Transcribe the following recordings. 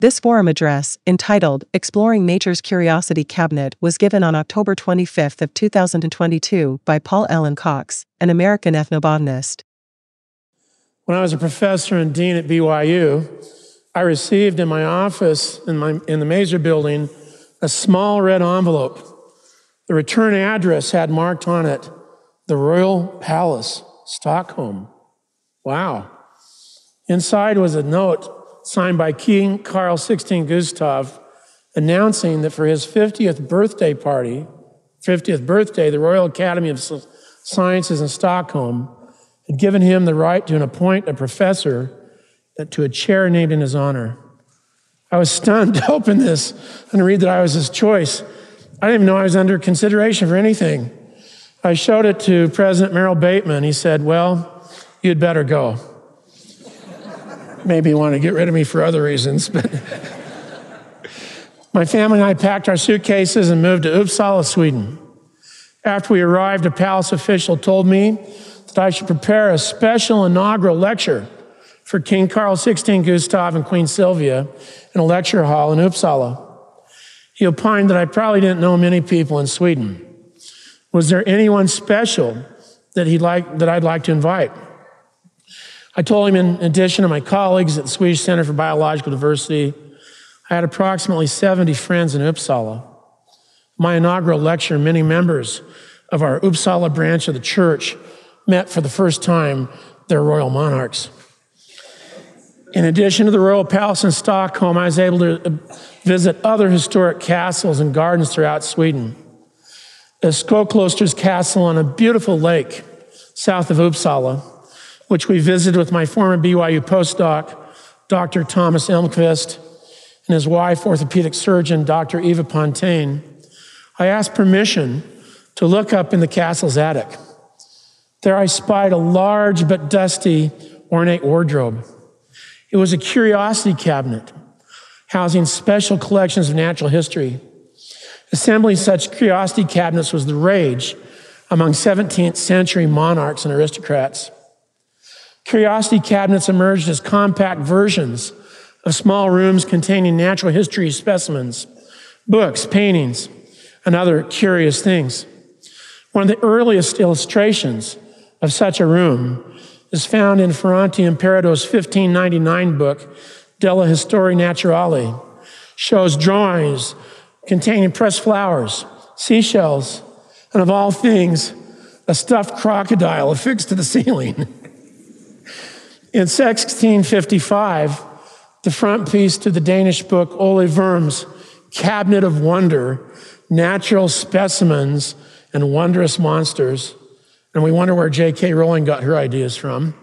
This forum address, entitled Exploring Nature's Curiosity Cabinet, was given on October 25 of 2022 by Paul Alan Cox, an American ethnobotanist. When I was a professor and dean at BYU, I received in my office in, my, in the Maeser building a small red envelope. The return address had marked on it the Royal Palace, Stockholm. Wow. Inside was a note signed by King Carl XVI Gustav, announcing that for his 50th birthday party, 50th birthday, the Royal Academy of Sciences in Stockholm had given him the right to appoint a professor to a chair named in his honor. I was stunned to open this and read that I was his choice. I didn't even know I was under consideration for anything. I showed it to President Merrill Bateman. He said, Well, you'd better go maybe want to get rid of me for other reasons, but my family and I packed our suitcases and moved to Uppsala, Sweden. After we arrived, a palace official told me that I should prepare a special inaugural lecture for King Carl XVI Gustav and Queen Sylvia in a lecture hall in Uppsala. He opined that I probably didn't know many people in Sweden. Was there anyone special that he'd like that I'd like to invite? I told him, in addition to my colleagues at the Swedish Center for Biological Diversity, I had approximately 70 friends in Uppsala. My inaugural lecture, many members of our Uppsala branch of the church met for the first time their royal monarchs. In addition to the royal palace in Stockholm, I was able to uh, visit other historic castles and gardens throughout Sweden. Skokloster's castle on a beautiful lake south of Uppsala which we visited with my former BYU postdoc, Dr. Thomas Elmqvist, and his wife, orthopedic surgeon, Dr. Eva Pontaine, I asked permission to look up in the castle's attic. There I spied a large but dusty ornate wardrobe. It was a curiosity cabinet housing special collections of natural history. Assembling such curiosity cabinets was the rage among 17th century monarchs and aristocrats. Curiosity cabinets emerged as compact versions of small rooms containing natural history specimens, books, paintings, and other curious things. One of the earliest illustrations of such a room is found in Ferrante Imperato's 1599 book, Della Historia Naturale, shows drawings containing pressed flowers, seashells, and of all things, a stuffed crocodile affixed to the ceiling. In 1655, the front piece to the Danish book Ole Worm's Cabinet of Wonder, Natural Specimens and Wondrous Monsters. And we wonder where J.K. Rowling got her ideas from.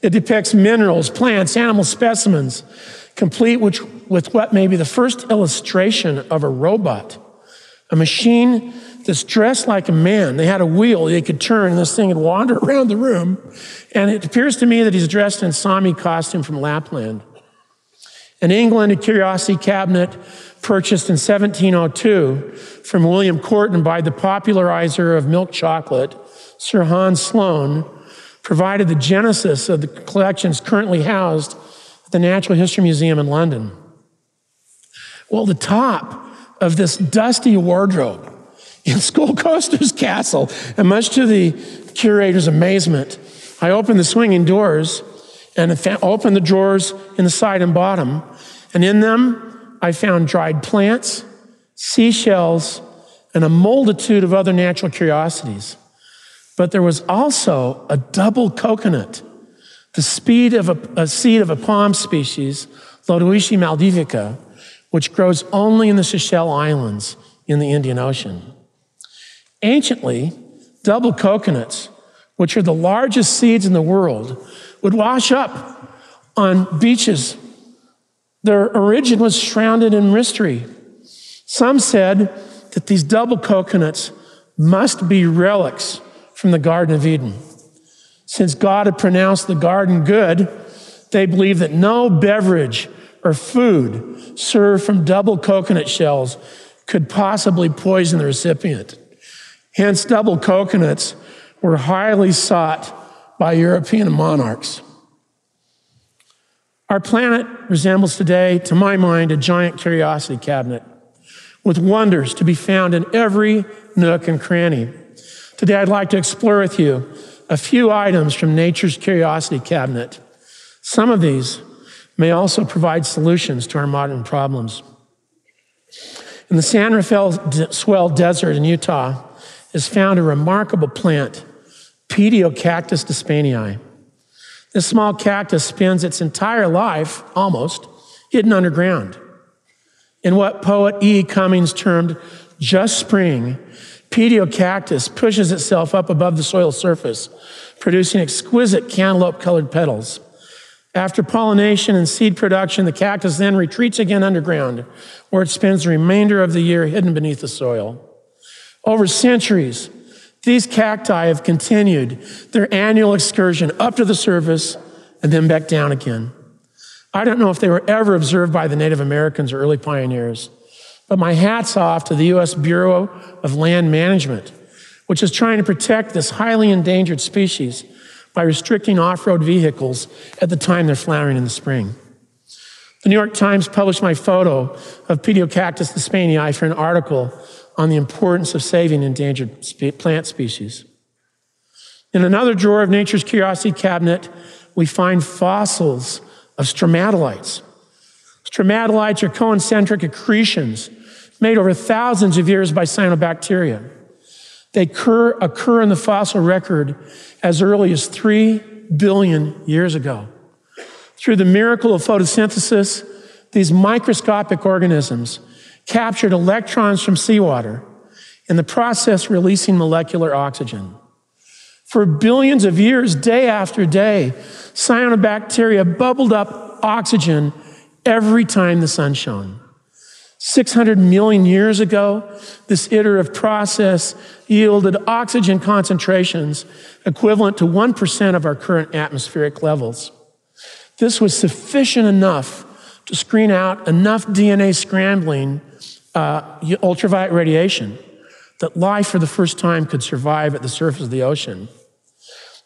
It depicts minerals, plants, animal specimens, complete which, with what may be the first illustration of a robot, a machine that's dressed like a man. They had a wheel they could turn, and this thing would wander around the room. And it appears to me that he's dressed in Sami costume from Lapland. In England, a curiosity cabinet purchased in 1702 from William Courten by the popularizer of milk chocolate, Sir Hans Sloane, provided the genesis of the collections currently housed at the Natural History Museum in London. Well, the top of this dusty wardrobe in Skokloster's castle. And much to the curator's amazement, I opened the swinging doors and opened the drawers in the side and bottom. And in them, I found dried plants, seashells, and a multitude of other natural curiosities. But there was also a double coconut, the speed of a, a seed of a palm species, Lodoicea maldivica, which grows only in the Seychelles Islands in the Indian Ocean. Anciently, double coconuts, which are the largest seeds in the world, would wash up on beaches. Their origin was shrouded in mystery. Some said that these double coconuts must be relics from the Garden of Eden. Since God had pronounced the garden good, they believed that no beverage or food served from double coconut shells could possibly poison the recipient. Hence, double coconuts were highly sought by European monarchs. Our planet resembles today, to my mind, a giant curiosity cabinet with wonders to be found in every nook and cranny. Today, I'd like to explore with you a few items from nature's curiosity cabinet. Some of these may also provide solutions to our modern problems. In the San Rafael Swell Desert in Utah is found a remarkable plant, Pediocactus despainii. This small cactus spends its entire life, almost, hidden underground. In what poet E. Cummings termed just spring, Pediocactus pushes itself up above the soil surface, producing exquisite cantaloupe colored petals. After pollination and seed production, the cactus then retreats again underground, where it spends the remainder of the year hidden beneath the soil. Over centuries, these cacti have continued their annual excursion up to the surface and then back down again. I don't know if they were ever observed by the Native Americans or early pioneers, but my hat's off to the U.S. Bureau of Land Management, which is trying to protect this highly endangered species by restricting off road vehicles at the time they're flowering in the spring. The New York Times published my photo of Pediocactus despainii for an article on the importance of saving endangered plant species. In another drawer of Nature's Curiosity cabinet, we find fossils of stromatolites. Stromatolites are concentric accretions made over thousands of years by cyanobacteria. They occur, occur in the fossil record as early as 3 billion years ago. Through the miracle of photosynthesis, these microscopic organisms captured electrons from seawater, in the process releasing molecular oxygen. For billions of years, day after day, cyanobacteria bubbled up oxygen every time the sun shone. 600 million years ago, this iterative process yielded oxygen concentrations equivalent to 1% of our current atmospheric levels. This was sufficient enough to screen out enough DNA scrambling uh, ultraviolet radiation that life for the first time could survive at the surface of the ocean.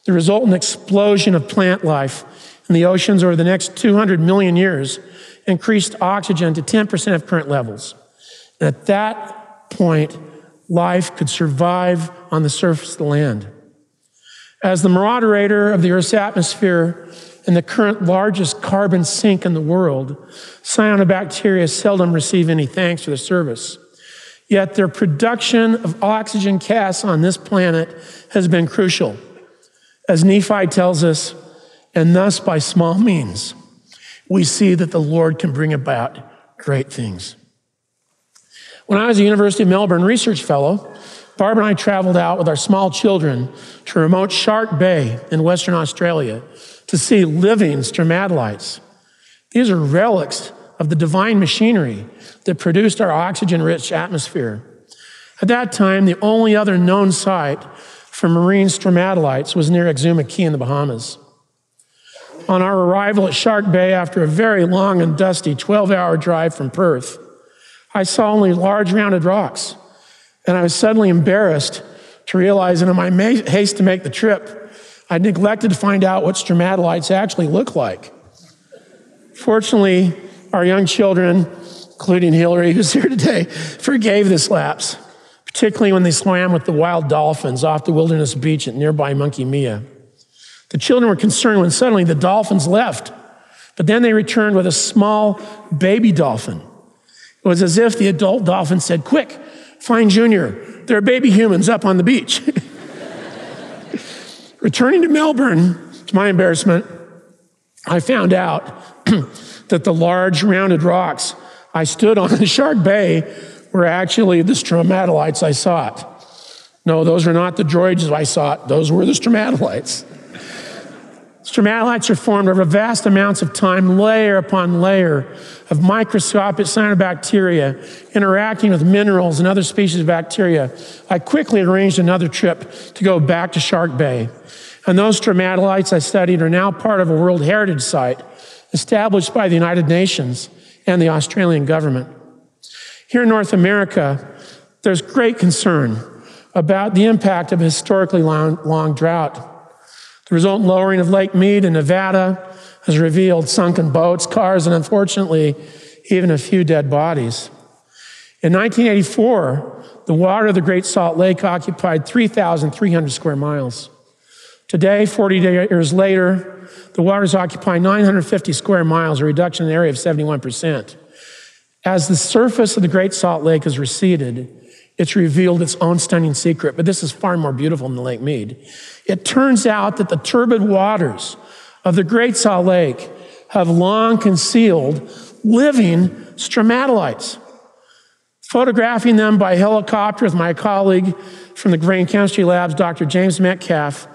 The resultant explosion of plant life in the oceans over the next 200 million years increased oxygen to 10% of current levels. And at that point, life could survive on the surface of the land. As the moderator of the Earth's atmosphere, and the current largest carbon sink in the world, cyanobacteria seldom receive any thanks for their service. Yet their production of oxygen gas on this planet has been crucial. As Nephi tells us, and thus by small means, we see that the Lord can bring about great things. When I was a University of Melbourne research fellow, Barb and I traveled out with our small children to remote Shark Bay in Western Australia to see living stromatolites. These are relics of the divine machinery that produced our oxygen rich atmosphere. At that time, the only other known site for marine stromatolites was near Exuma Key in the Bahamas. On our arrival at Shark Bay after a very long and dusty 12 hour drive from Perth, I saw only large rounded rocks, and I was suddenly embarrassed to realize that in my haste to make the trip, I neglected to find out what stromatolites actually look like. Fortunately, our young children, including Hillary, who's here today, forgave this lapse, particularly when they swam with the wild dolphins off the wilderness beach at nearby Monkey Mia. The children were concerned when suddenly the dolphins left, but then they returned with a small baby dolphin. It was as if the adult dolphin said, Quick, find Junior. There are baby humans up on the beach. Returning to Melbourne, to my embarrassment, I found out that the large rounded rocks I stood on in Shark Bay were actually the stromatolites I sought. No, those are not the droids I sought, those were the stromatolites. Stromatolites are formed over vast amounts of time, layer upon layer of microscopic cyanobacteria interacting with minerals and other species of bacteria. I quickly arranged another trip to go back to Shark Bay. And those stromatolites I studied are now part of a World Heritage Site established by the United Nations and the Australian government. Here in North America, there's great concern about the impact of a historically long, long drought. The resultant lowering of Lake Mead in Nevada has revealed sunken boats, cars, and unfortunately, even a few dead bodies. In 1984, the water of the Great Salt Lake occupied 3,300 square miles. Today, 40 years later, the waters occupy 950 square miles, a reduction in area of 71%. As the surface of the Great Salt Lake has receded, it's revealed its own stunning secret, but this is far more beautiful than Lake Mead. It turns out that the turbid waters of the Great Salt Lake have long concealed living stromatolites. Photographing them by helicopter with my colleague from the Brain Chemistry Labs, Dr. James Metcalf,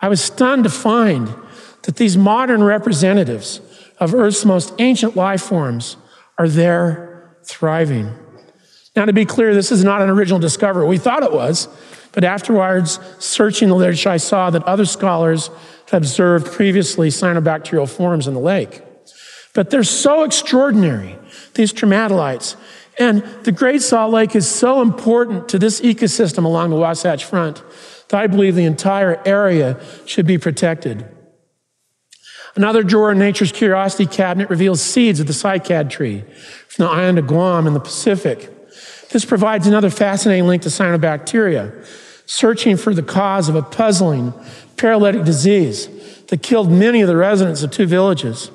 I was stunned to find that these modern representatives of Earth's most ancient life forms are there thriving. Now, to be clear, this is not an original discovery. We thought it was, but afterwards, searching the literature, I saw that other scholars had observed previously cyanobacterial forms in the lake. But they're so extraordinary, these stromatolites. And the Great Salt Lake is so important to this ecosystem along the Wasatch Front that I believe the entire area should be protected. Another drawer in Nature's Curiosity cabinet reveals seeds of the cycad tree from the island of Guam in the Pacific. This provides another fascinating link to cyanobacteria, searching for the cause of a puzzling paralytic disease that killed many of the residents of two villages.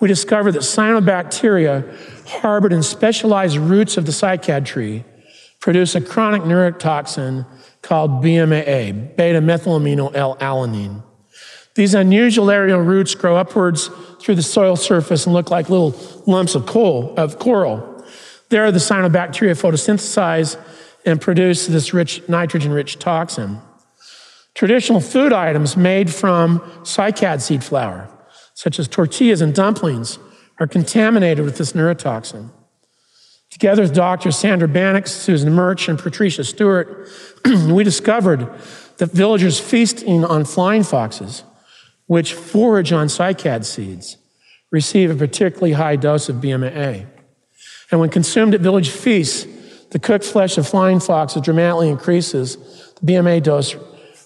We discovered that cyanobacteria harbored in specialized roots of the cycad tree produce a chronic neurotoxin called BMAA, beta methylamino L alanine. These unusual aerial roots grow upwards through the soil surface and look like little lumps of coal, of coral. There, the cyanobacteria photosynthesize and produce this rich, nitrogen rich toxin. Traditional food items made from cycad seed flour, such as tortillas and dumplings, are contaminated with this neurotoxin. Together with Doctors Sandra Banack, Susan Murch, and Patricia Stewart, we discovered that villagers feasting on flying foxes, which forage on cycad seeds, receive a particularly high dose of BMAA. And when consumed at village feasts, the cooked flesh of flying foxes dramatically increases the BMAA dose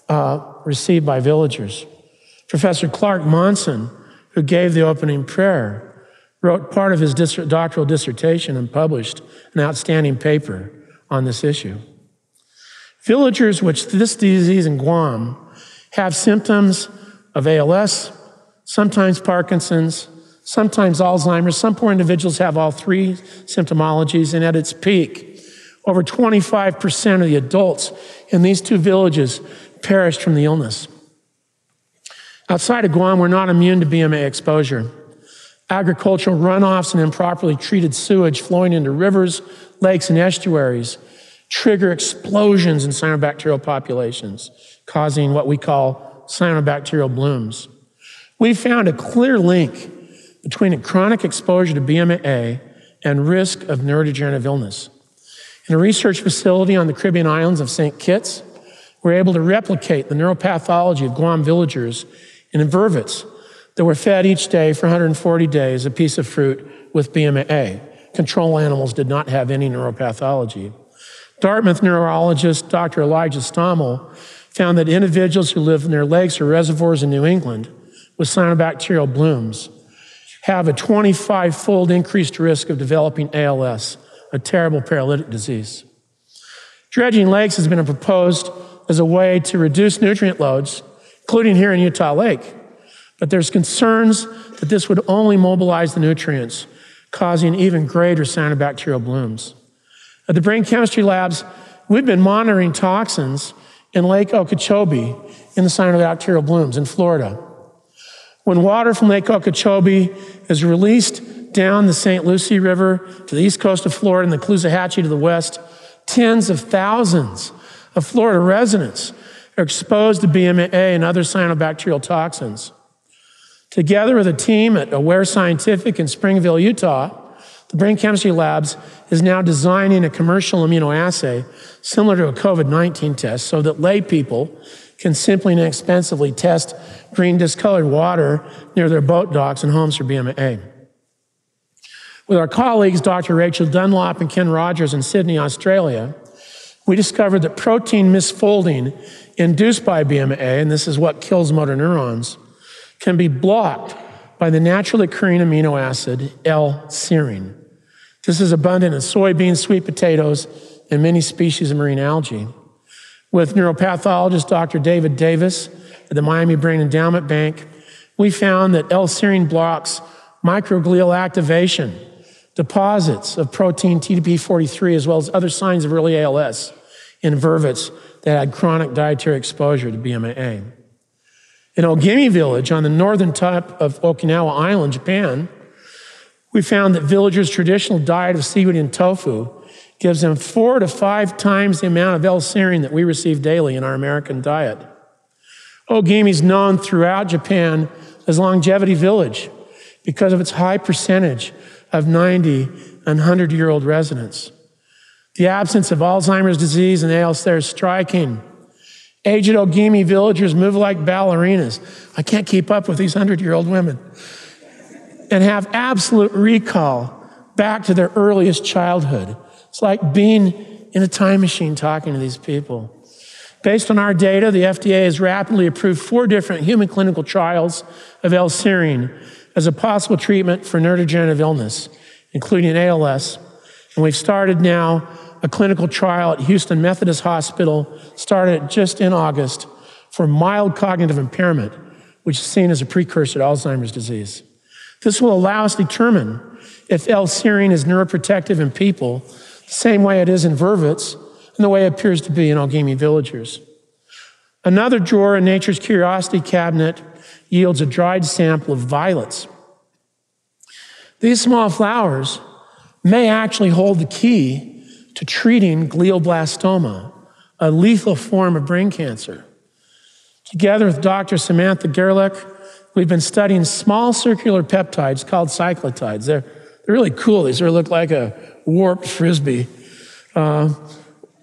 uh, received by villagers. Professor Clark Monson, who gave the opening prayer, wrote part of his doctoral dissertation and published an outstanding paper on this issue. Villagers with this disease in Guam have symptoms of ALS, sometimes Parkinson's, sometimes Alzheimer's. Some poor individuals have all three symptomologies, and at its peak, over 25% of the adults in these two villages perished from the illness. Outside of Guam, we're not immune to BMAA exposure. Agricultural runoffs and improperly treated sewage flowing into rivers, lakes, and estuaries trigger explosions in cyanobacterial populations, causing what we call cyanobacterial blooms. We found a clear link between a chronic exposure to BMAA and risk of neurodegenerative illness. In a research facility on the Caribbean islands of St. Kitts, we're able to replicate the neuropathology of Guam villagers in invertebrates that were fed each day for 140 days a piece of fruit with BMAA. Control animals did not have any neuropathology. Dartmouth neurologist Dr. Elijah Stommel found that individuals who live near lakes or reservoirs in New England with cyanobacterial blooms have a 25 fold increased risk of developing ALS, a terrible paralytic disease. Dredging lakes has been proposed as a way to reduce nutrient loads, including here in Utah Lake. But there's concerns that this would only mobilize the nutrients, causing even greater cyanobacterial blooms. At the Brain Chemistry Labs, we've been monitoring toxins in Lake Okeechobee in the cyanobacterial blooms in Florida. When water from Lake Okeechobee is released down the St. Lucie River to the east coast of Florida and the Caloosahatchee to the west, tens of thousands of Florida residents are exposed to BMAA and other cyanobacterial toxins. Together with a team at Aware Scientific in Springville, Utah, the Brain Chemistry Labs is now designing a commercial immunoassay similar to a COVID 19 test so that lay people can simply and inexpensively test green discolored water near their boat docks and homes for BMAA. With our colleagues, Dr. Rachel Dunlop and Ken Rodgers in Sydney, Australia, we discovered that protein misfolding induced by BMAA, and this is what kills motor neurons, can be blocked by the naturally occurring amino acid L-serine. This is abundant in soybeans, sweet potatoes, and many species of marine algae. With neuropathologist Dr. David Davis at the Miami Brain Endowment Bank, we found that L-serine blocks microglial activation, deposits of protein TDP43, as well as other signs of early ALS in vervets that had chronic dietary exposure to BMAA. In Ogimi village on the northern tip of Okinawa Island, Japan, we found that villagers' traditional diet of seaweed and tofu gives them four to five times the amount of L-serine that we receive daily in our American diet. Ogimi is known throughout Japan as longevity village because of its high percentage of 90 and 100 year old residents. The absence of Alzheimer's disease and ALS there is striking. Aged Ogimi villagers move like ballerinas. I can't keep up with these 100 year old women. And have absolute recall back to their earliest childhood. It's like being in a time machine talking to these people. Based on our data, the FDA has rapidly approved four different human clinical trials of L-serine as a possible treatment for neurodegenerative illness, including ALS. And we've started now a clinical trial at Houston Methodist Hospital, started just in August, for mild cognitive impairment, which is seen as a precursor to Alzheimer's disease. This will allow us to determine if L-serine is neuroprotective in people same way it is in vervets, and the way it appears to be in Ogimi villagers. Another drawer in Nature's Curiosity cabinet yields a dried sample of violets. These small flowers may actually hold the key to treating glioblastoma, a lethal form of brain cancer. Together with Dr. Samantha Gerlich, we've been studying small circular peptides called cyclotides. They're, they're really cool. They sort of look like a warped frisbee. Uh,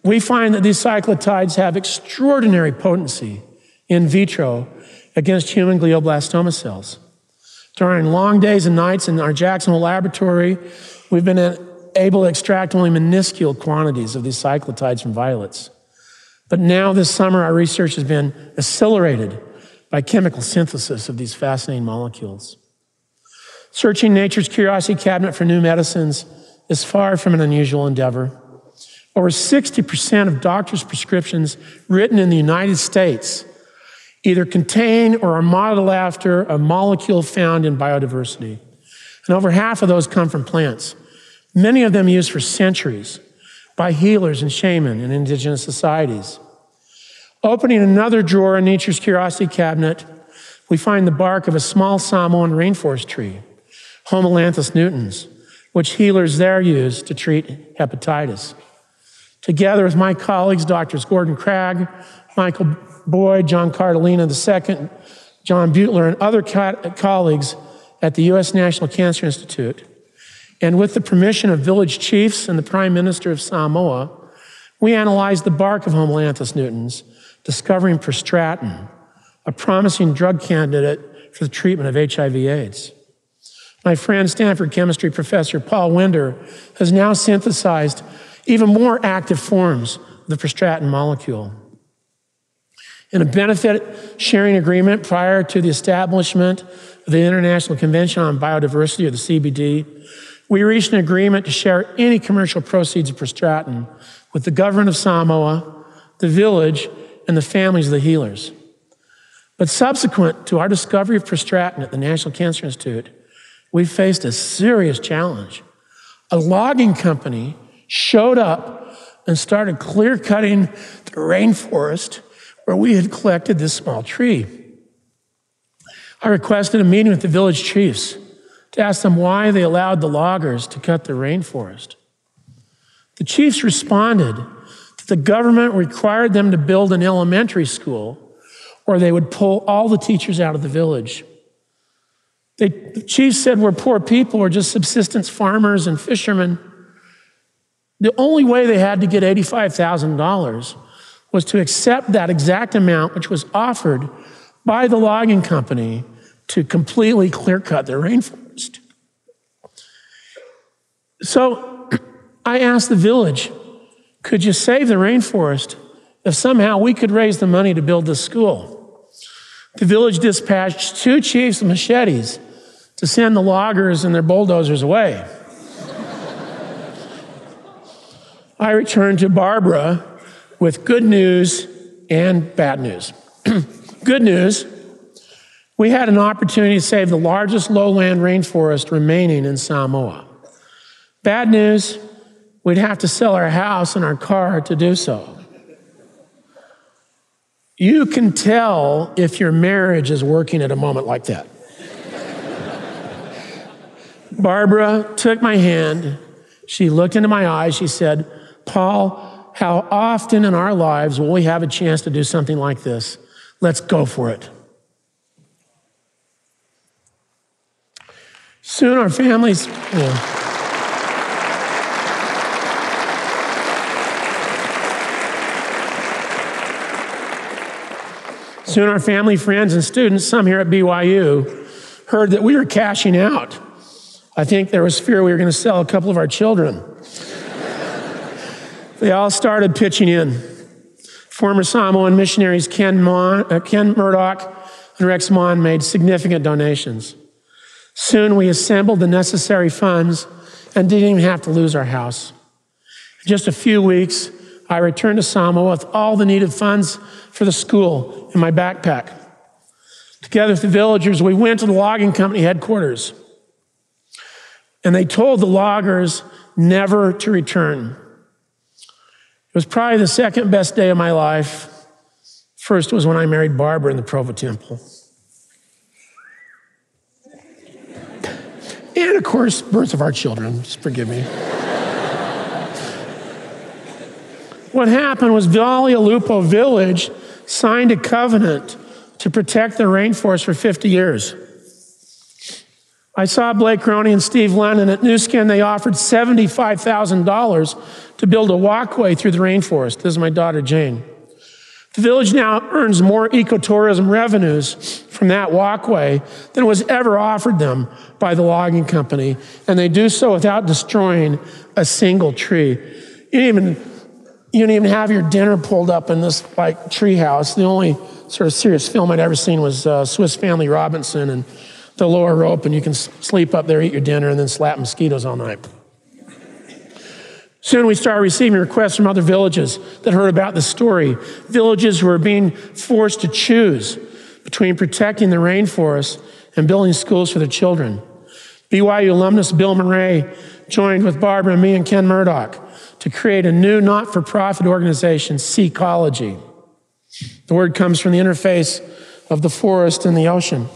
we find that these cyclotides have extraordinary potency in vitro against human glioblastoma cells. During long days and nights in our Jacksonville laboratory, we've been able to extract only minuscule quantities of these cyclotides from violets. But now this summer, our research has been accelerated by chemical synthesis of these fascinating molecules. Searching nature's curiosity cabinet for new medicines is far from an unusual endeavor. Over 60% of doctors' prescriptions written in the United States either contain or are modeled after a molecule found in biodiversity. And over half of those come from plants, many of them used for centuries by healers and shamans in indigenous societies. Opening another drawer in Nature's Curiosity cabinet, we find the bark of a small Samoan rainforest tree, Homalanthus nutans which healers there use to treat hepatitis. Together with my colleagues, Drs. Gordon Cragg, Michael Boyd, John Cardellina II, John Butler, and other co- colleagues at the U.S. National Cancer Institute, and with the permission of village chiefs and the Prime Minister of Samoa, we analyzed the bark of Homalanthus nutans, discovering prostratin, a promising drug candidate for the treatment of HIV/AIDS. My friend, Stanford chemistry professor Paul Wender, has now synthesized even more active forms of the prostratin molecule. In a benefit sharing agreement prior to the establishment of the International Convention on Biodiversity, or the CBD, we reached an agreement to share any commercial proceeds of prostratin with the government of Samoa, the village, and the families of the healers. But subsequent to our discovery of prostratin at the National Cancer Institute, we faced a serious challenge. A logging company showed up and started clear cutting the rainforest where we had collected this small tree. I requested a meeting with the village chiefs to ask them why they allowed the loggers to cut the rainforest. The chiefs responded that the government required them to build an elementary school or they would pull all the teachers out of the village. They, the chief said we're poor people, we're just subsistence farmers and fishermen. The only way they had to get $85,000 was to accept that exact amount, which was offered by the logging company to completely clear cut their rainforest. So I asked the village, could you save the rainforest if somehow we could raise the money to build this school? The village dispatched two chiefs with machetes to send the loggers and their bulldozers away. I returned to Barbara with good news and bad news. good news we had an opportunity to save the largest lowland rainforest remaining in Samoa. Bad news we'd have to sell our house and our car to do so. You can tell if your marriage is working at a moment like that. Barbara took my hand. She looked into my eyes. She said, Paul, how often in our lives will we have a chance to do something like this? Let's go for it. Soon our families. Yeah. Soon our family, friends, and students, some here at BYU, heard that we were cashing out. I think there was fear we were going to sell a couple of our children. they all started pitching in. Former Samoan missionaries Ken, Mon, uh, Ken Murdoch and Rex Maughan made significant donations. Soon we assembled the necessary funds and didn't even have to lose our house. In just a few weeks, I returned to Samoa with all the needed funds for the school in my backpack. Together with the villagers, we went to the logging company headquarters. And they told the loggers never to return. It was probably the second best day of my life. First was when I married Barbara in the Provo Temple. And of course, birth of our children. Just forgive me. what happened was Falealupo Village signed a covenant to protect the rainforest for 50 years. I saw Blake Roney and Steve Lennon at Nu Skin. They offered $75,000 to build a walkway through the rainforest. This is my daughter, Jane. The village now earns more ecotourism revenues from that walkway than was ever offered them by the logging company, and they do so without destroying a single tree. You even, you didn't even have your dinner pulled up in this like tree house. The only sort of serious film I'd ever seen was uh, Swiss Family Robinson, and the lower rope and you can sleep up there, eat your dinner, and then slap mosquitoes all night. Soon we started receiving requests from other villages that heard about the story. Villages who were being forced to choose between protecting the rainforest and building schools for their children. BYU alumnus Bill Murray joined with Barbara and me and Ken Murdoch to create a new not for profit organization, Seacology. The word comes from the interface of the forest and the ocean.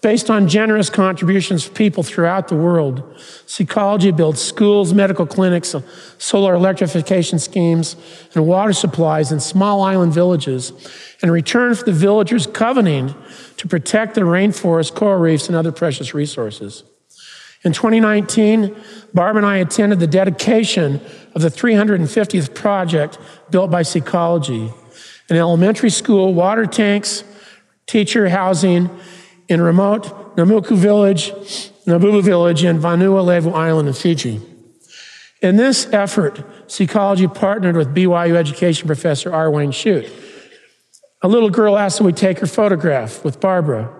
Based on generous contributions from people throughout the world, Seacology builds schools, medical clinics, solar electrification schemes, and water supplies in small island villages. In return for the villagers covenanting to protect the rainforest, coral reefs, and other precious resources. In 2019, Barb and I attended the dedication of the 350th project built by Seacology, an elementary school, water tanks, teacher housing, in remote Namuku village, Nabubu village in Vanuatu Island in Fiji. In this effort, Seacology partnered with BYU education professor R. Wayne Shute. A little girl asked that we take her photograph with Barbara.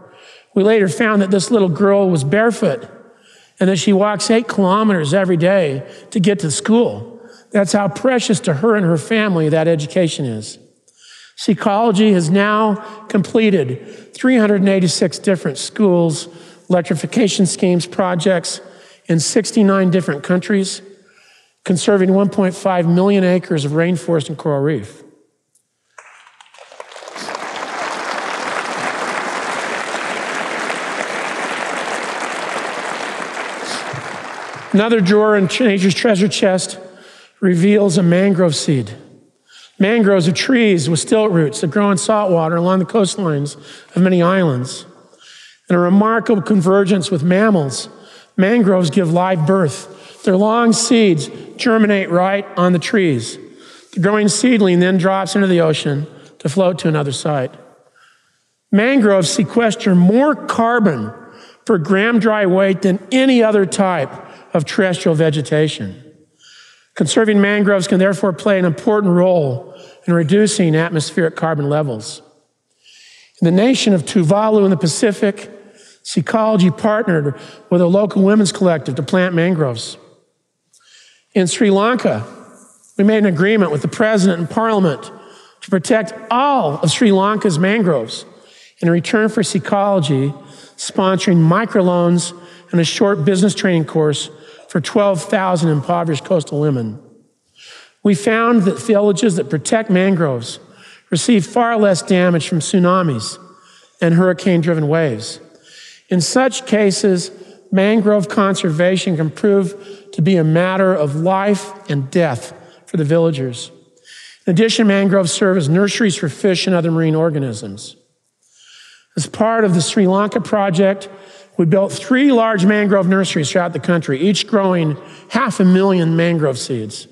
We later found that this little girl was barefoot and that she walks eight kilometers every day to get to school. That's how precious to her and her family that education is. Seacology has now completed 386 different schools, electrification schemes, projects in 69 different countries, conserving 1.5 million acres of rainforest and coral reef. Another drawer in Nature's treasure chest reveals a mangrove seed. Mangroves are trees with stilt roots that grow in salt water along the coastlines of many islands. and a remarkable convergence with mammals, mangroves give live birth. Their long seeds germinate right on the trees. The growing seedling then drops into the ocean to float to another site. Mangroves sequester more carbon per gram dry weight than any other type of terrestrial vegetation. Conserving mangroves can therefore play an important role in reducing atmospheric carbon levels. In the nation of Tuvalu in the Pacific, Seacology partnered with a local women's collective to plant mangroves. In Sri Lanka, we made an agreement with the president and parliament to protect all of Sri Lanka's mangroves in return for Seacology sponsoring microloans and a short business training course for 12,000 impoverished coastal women. We found that villages that protect mangroves receive far less damage from tsunamis and hurricane driven waves. In such cases, mangrove conservation can prove to be a matter of life and death for the villagers. In addition, mangroves serve as nurseries for fish and other marine organisms. As part of the Sri Lanka project, we built three large mangrove nurseries throughout the country, each growing half a million mangrove seeds.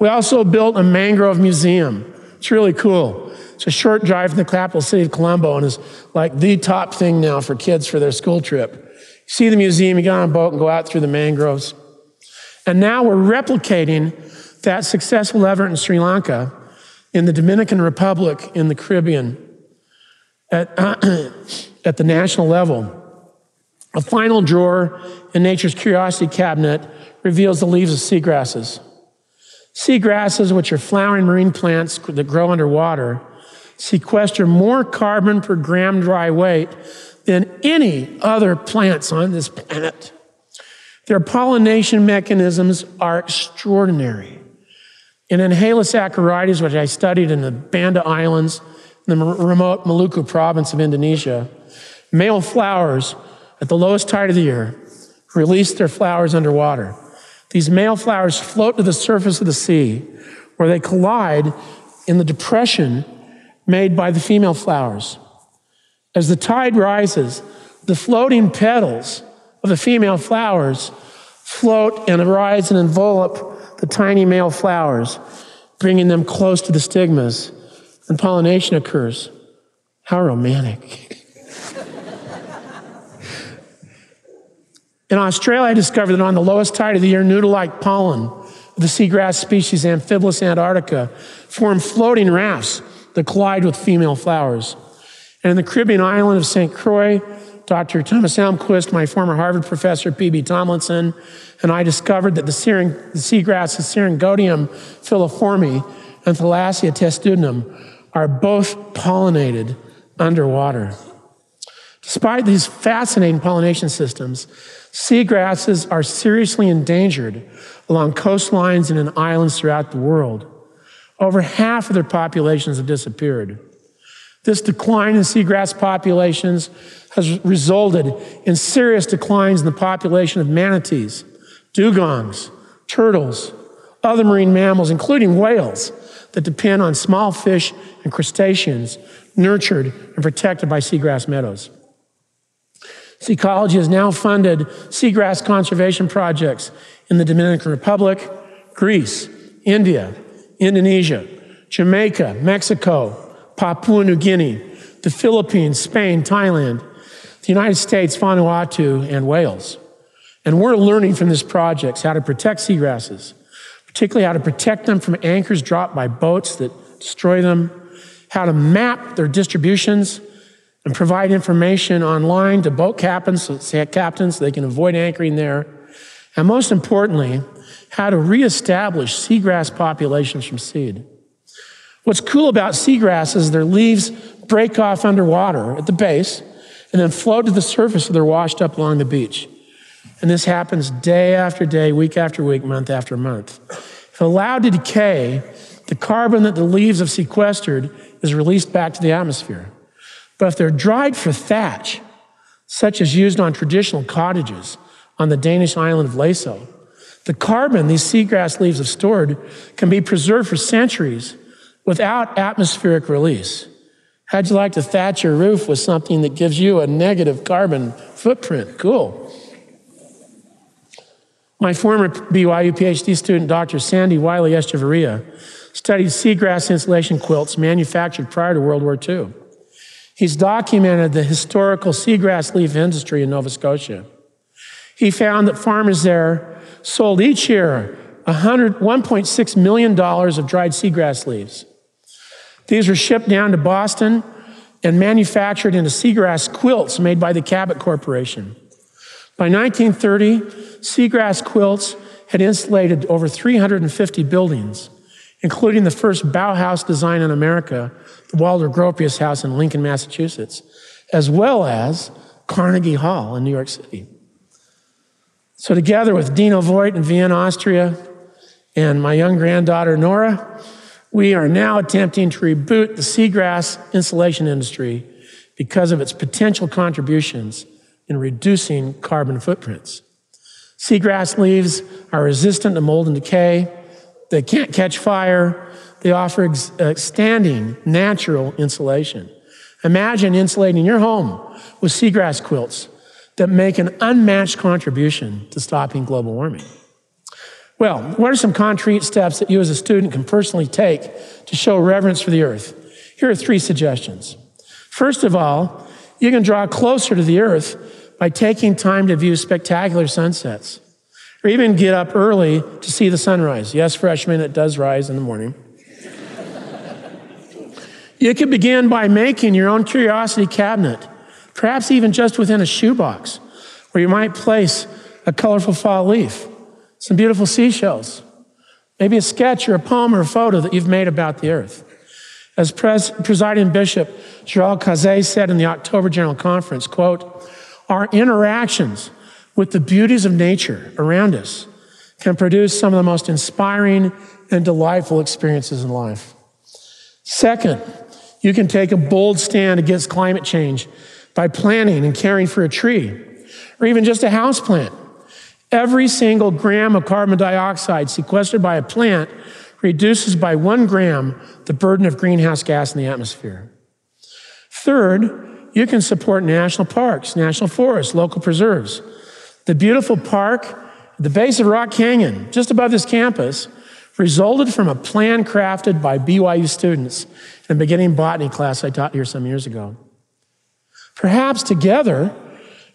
We also built a mangrove museum. It's really cool. It's a short drive from the capital city of Colombo and is like the top thing now for kids for their school trip. You see the museum, you get on a boat and go out through the mangroves. And now we're replicating that successful effort in Sri Lanka, in the Dominican Republic, in the Caribbean, at, at the national level. A final drawer in Nature's Curiosity Cabinet reveals the leaves of seagrasses. Seagrasses, which are flowering marine plants that grow underwater, sequester more carbon per gram dry weight than any other plants on this planet. Their pollination mechanisms are extraordinary. In Enhalus acoroides, which I studied in the Banda Islands, in the remote Maluku province of Indonesia, male flowers at the lowest tide of the year, release their flowers underwater. These male flowers float to the surface of the sea where they collide in the depression made by the female flowers. As the tide rises, the floating petals of the female flowers float and rise and envelop the tiny male flowers, bringing them close to the stigmas, and pollination occurs. How romantic. In Australia, I discovered that on the lowest tide of the year, noodle-like pollen of the seagrass species Amphibolis antarctica form floating rafts that collide with female flowers. And in the Caribbean island of St. Croix, Dr. Thomas Elmqvist, my former Harvard professor, P.B. Tomlinson, and I discovered that the, sering, the seagrasses Syringodium filiforme and Thalassia testudinum are both pollinated underwater. Despite these fascinating pollination systems, Seagrasses are seriously endangered along coastlines and in islands throughout the world. Over half of their populations have disappeared. This decline in seagrass populations has resulted in serious declines in the population of manatees, dugongs, turtles, other marine mammals, including whales, that depend on small fish and crustaceans nurtured and protected by seagrass meadows. Seacology has now funded seagrass conservation projects in the Dominican Republic, Greece, India, Indonesia, Jamaica, Mexico, Papua New Guinea, the Philippines, Spain, Thailand, the United States, Vanuatu, and Wales. And we're learning from these projects how to protect seagrasses, particularly how to protect them from anchors dropped by boats that destroy them, how to map their distributions and provide information online to boat captains, so captains so they can avoid anchoring there. And most importantly, how to reestablish seagrass populations from seed. What's cool about seagrass is their leaves break off underwater at the base and then float to the surface so they're washed up along the beach. And this happens day after day, week after week, month after month. If allowed to decay, the carbon that the leaves have sequestered is released back to the atmosphere. But if they're dried for thatch, such as used on traditional cottages on the Danish island of Læsø, the carbon these seagrass leaves have stored can be preserved for centuries without atmospheric release. How'd you like to thatch your roof with something that gives you a negative carbon footprint? Cool. My former BYU PhD student, Dr. Sandy Wiley Echevarria, studied seagrass insulation quilts manufactured prior to World War II. He's documented the historical seagrass leaf industry in Nova Scotia. He found that farmers there sold each year $100, million of dried seagrass leaves. These were shipped down to Boston and manufactured into seagrass quilts made by the Cabot Corporation. By 1930, seagrass quilts had insulated over 350 buildings, including the first Bauhaus design in America, the Walter Gropius House in Lincoln, Massachusetts, as well as Carnegie Hall in New York City. So, together with Dino Voigt in Vienna, Austria, and my young granddaughter Nora, we are now attempting to reboot the seagrass insulation industry because of its potential contributions in reducing carbon footprints. Seagrass leaves are resistant to mold and decay. They can't catch fire. They offer ex- standing natural insulation. Imagine insulating your home with seagrass quilts that make an unmatched contribution to stopping global warming. Well, what are some concrete steps that you as a student can personally take to show reverence for the earth? Here are three suggestions. First of all, you can draw closer to the earth by taking time to view spectacular sunsets, or even get up early to see the sunrise. Yes, freshmen, it does rise in the morning. you could begin by making your own curiosity cabinet, perhaps even just within a shoebox, where you might place a colorful fall leaf some beautiful seashells, maybe a sketch or a poem or a photo that you've made about the earth. As pres- presiding bishop Gérald Caussé said in the October General Conference, quote, our interactions with the beauties of nature around us can produce some of the most inspiring and delightful experiences in life. Second, you can take a bold stand against climate change by planting and caring for a tree, or even just a house plant Every single gram of carbon dioxide sequestered by a plant reduces by one gram the burden of greenhouse gas in the atmosphere. Third, you can support national parks, national forests, local preserves. The beautiful park at the base of Rock Canyon, just above this campus, resulted from a plan crafted by BYU students in a beginning botany class I taught here some years ago. Perhaps together,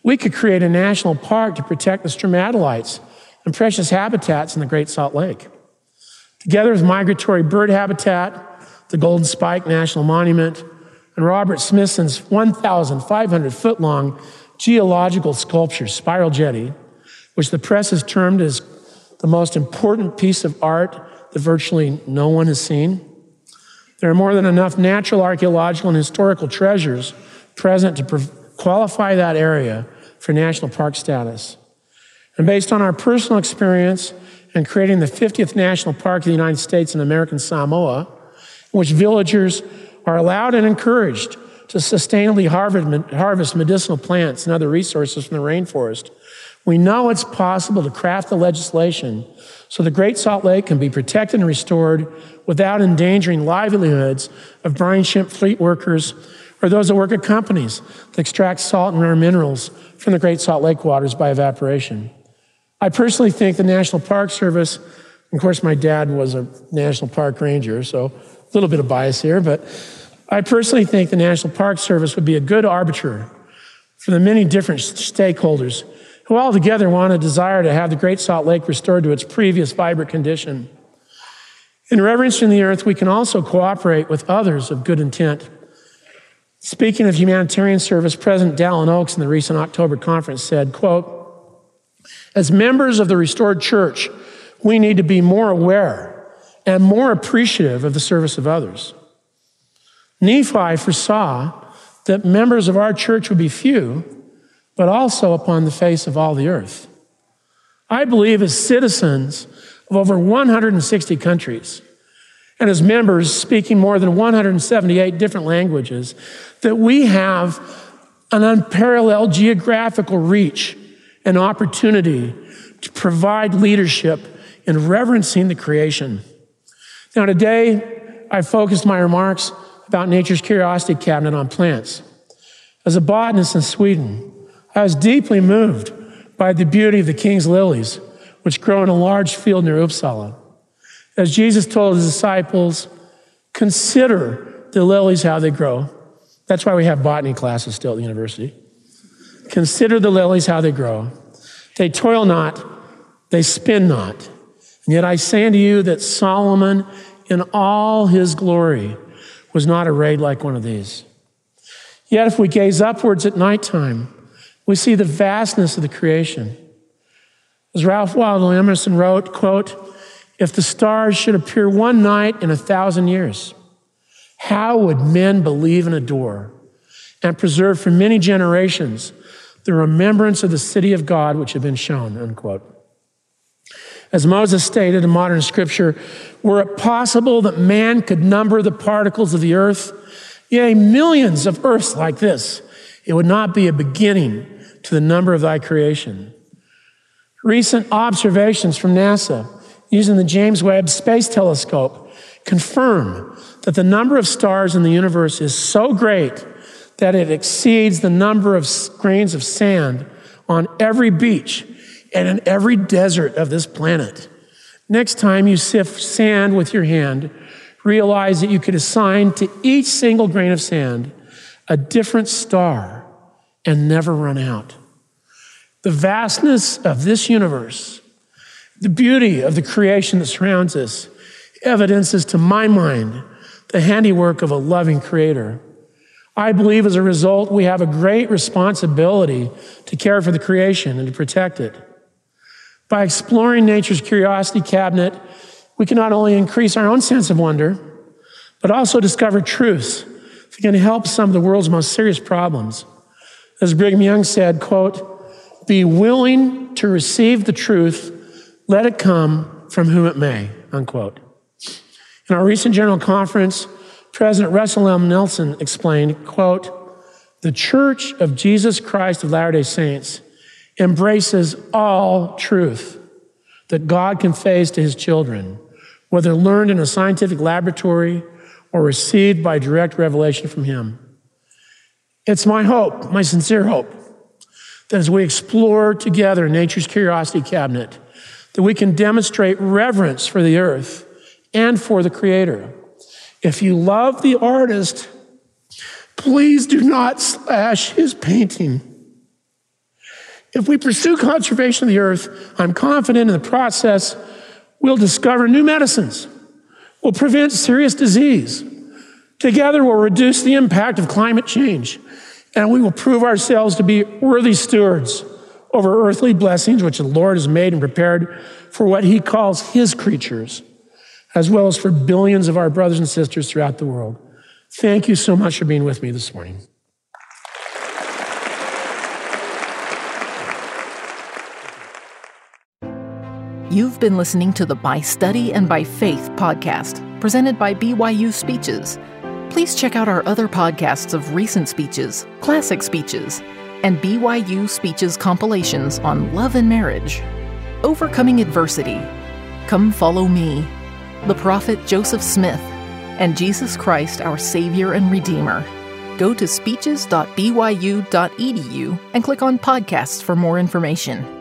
we could create a national park to protect the stromatolites and precious habitats in the Great Salt Lake. Together with migratory bird habitat, the Golden Spike National Monument, and Robert Smithson's 1,500 foot long geological sculpture, Spiral Jetty, which the press has termed as the most important piece of art that virtually no one has seen. There are more than enough natural, archaeological, and historical treasures present to qualify that area for national park status. And based on our personal experience in creating the 50th national park of the United States in American Samoa, in which villagers are allowed and encouraged to sustainably harvest medicinal plants and other resources from the rainforest, we know it's possible to craft the legislation so the Great Salt Lake can be protected and restored without endangering livelihoods of brine shrimp fleet workers or those that work at companies that extract salt and rare minerals from the Great Salt Lake waters by evaporation. I personally think the National Park Service, of course, my dad was a National Park Ranger, so a little bit of bias here, but I personally think the National Park Service would be a good arbiter for the many different stakeholders who all together want a desire to have the Great Salt Lake restored to its previous vibrant condition. In reverence in the earth, we can also cooperate with others of good intent Speaking of humanitarian service, President Dallin Oaks in the recent October conference said, quote, as members of the restored church, we need to be more aware and more appreciative of the service of others. Nephi foresaw that members of our church would be few, but also upon the face of all the earth. I believe as citizens of over 160 countries, and as members speaking more than 178 different languages, that we have an unparalleled geographical reach and opportunity to provide leadership in reverencing the creation. Now, today, I focused my remarks about Nature's Curiosity Cabinet on plants. As a botanist in Sweden, I was deeply moved by the beauty of the king's lilies, which grow in a large field near Uppsala. As Jesus told his disciples, consider the lilies how they grow. That's why we have botany classes still at the university. Consider the lilies how they grow. They toil not, they spin not. And yet I say unto you that Solomon, in all his glory, was not arrayed like one of these. Yet if we gaze upwards at nighttime, we see the vastness of the creation. As Ralph Waldo Emerson wrote, quote, if the stars should appear one night in a thousand years, how would men believe and adore and preserve for many generations the remembrance of the city of God which had been shown, unquote. As Moses stated in modern scripture, were it possible that man could number the particles of the earth, yea, millions of earths like this, it would not be a beginning to the number of thy creation. Recent observations from NASA using the James Webb Space Telescope confirm that the number of stars in the universe is so great that it exceeds the number of grains of sand on every beach and in every desert of this planet. Next time you sift sand with your hand, realize that you could assign to each single grain of sand a different star and never run out. The vastness of this universe, the beauty of the creation that surrounds us, evidences to my mind the handiwork of a loving creator. I believe as a result, we have a great responsibility to care for the creation and to protect it. By exploring nature's curiosity cabinet, we can not only increase our own sense of wonder, but also discover truths that can help some of the world's most serious problems. As Brigham Young said, quote, be willing to receive the truth, let it come from whom it may, unquote. In our recent general conference, President Russell M. Nelson explained, quote, the Church of Jesus Christ of Latter-day Saints embraces all truth that God conveys to his children, whether learned in a scientific laboratory or received by direct revelation from him. It's my hope, my sincere hope, that as we explore together nature's curiosity cabinet, that we can demonstrate reverence for the earth and for the creator if you love the artist, please do not slash his painting. If we pursue conservation of the earth, I'm confident in the process we'll discover new medicines, we'll prevent serious disease. Together, we'll reduce the impact of climate change, and we will prove ourselves to be worthy stewards over earthly blessings which the Lord has made and prepared for what he calls his creatures as well as for billions of our brothers and sisters throughout the world. Thank you so much for being with me this morning. You've been listening to the By Study and by Faith podcast, presented by BYU Speeches. Please check out our other podcasts of recent speeches, classic speeches, and BYU Speeches compilations on love and marriage, overcoming adversity. Come follow me the prophet Joseph Smith, and Jesus Christ, our Savior and Redeemer. Go to speeches.byu.edu and click on podcasts for more information.